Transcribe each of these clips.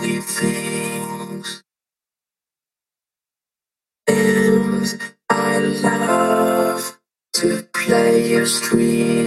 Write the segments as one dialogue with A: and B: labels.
A: many things. And I love to play your stream.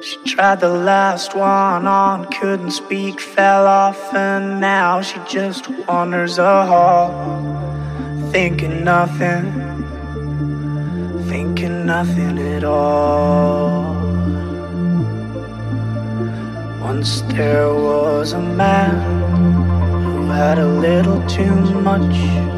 A: She tried the last one on, couldn't speak, fell off, and now she just wanders a hall, thinking nothing, thinking nothing at all. Once there was a man who had a little too much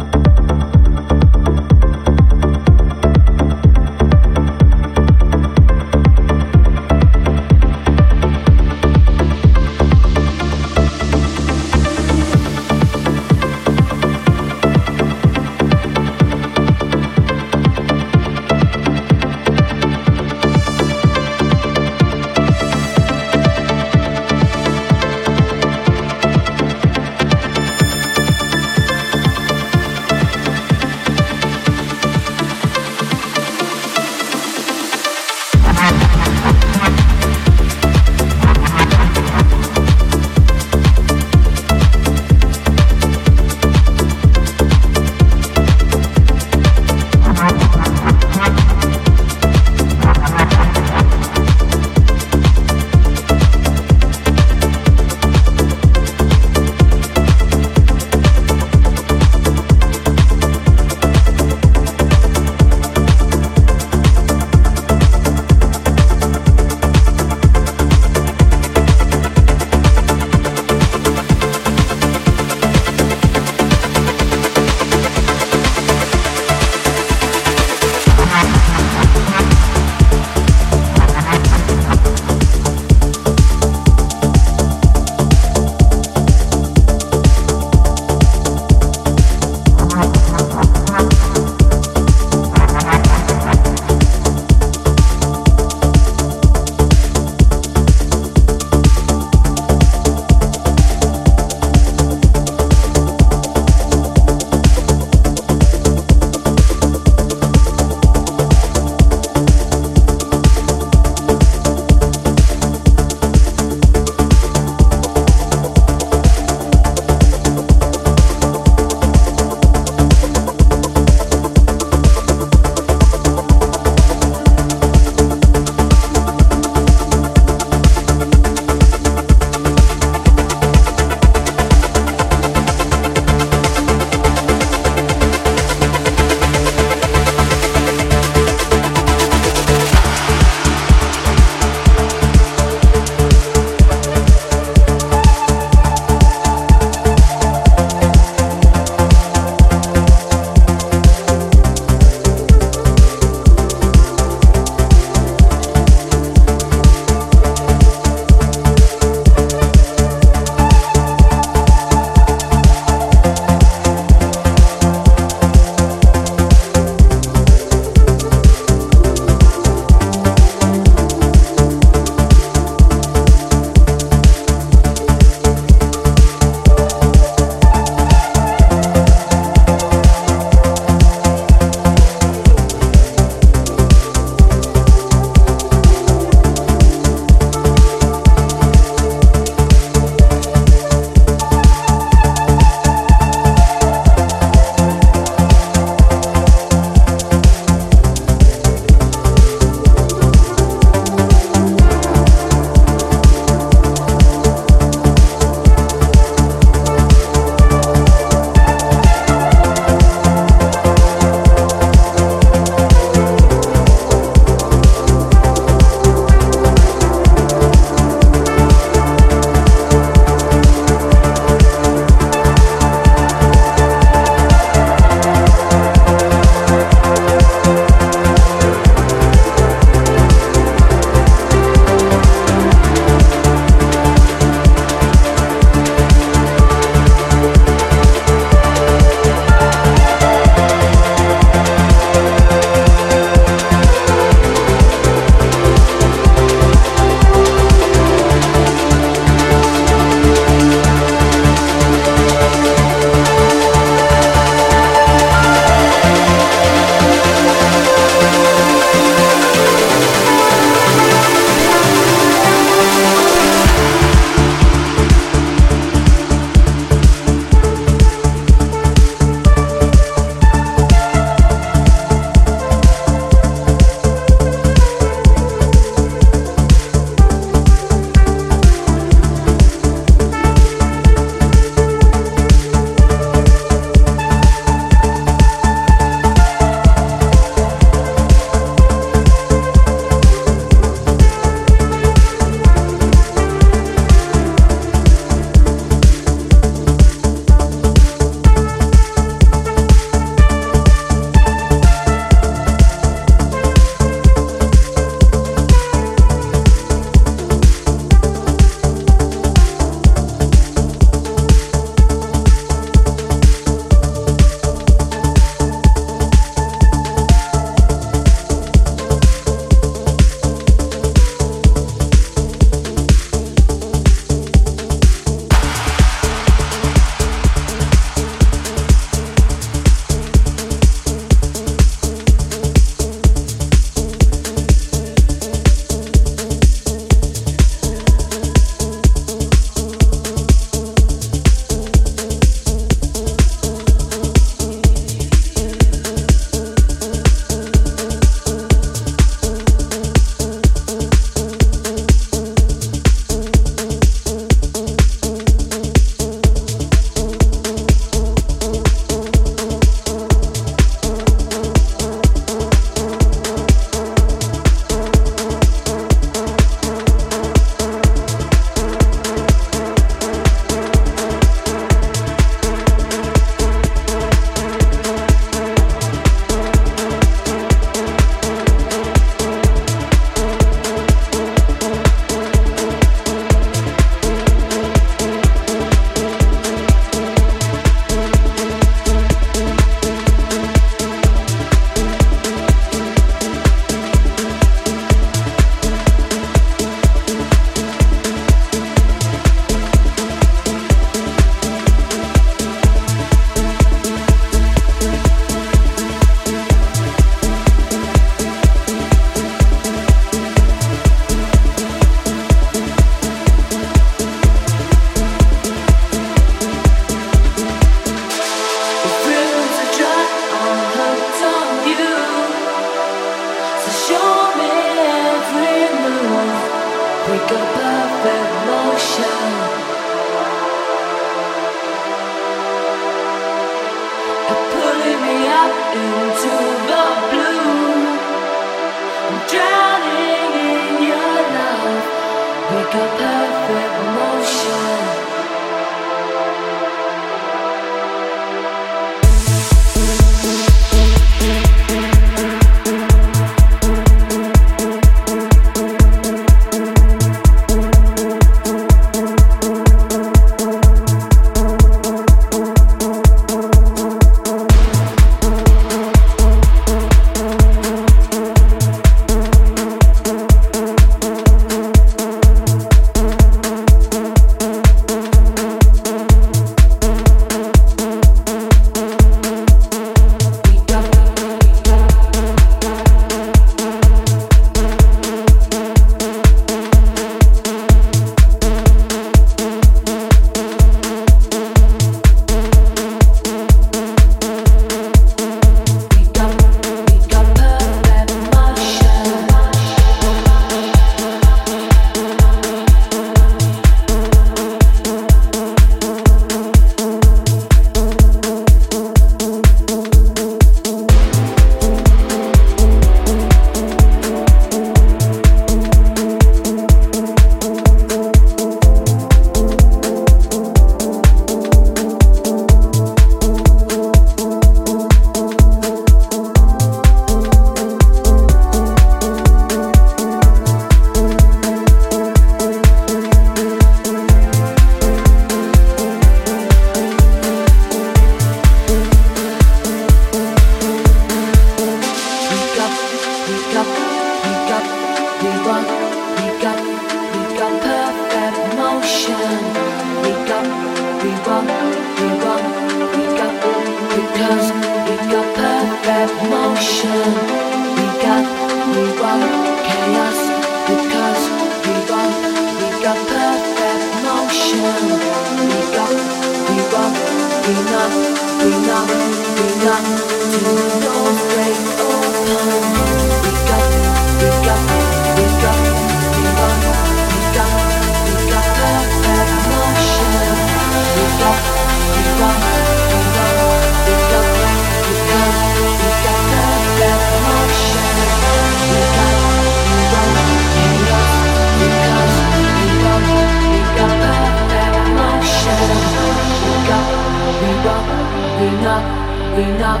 B: We knock,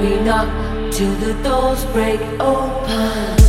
B: we knock till the doors break open.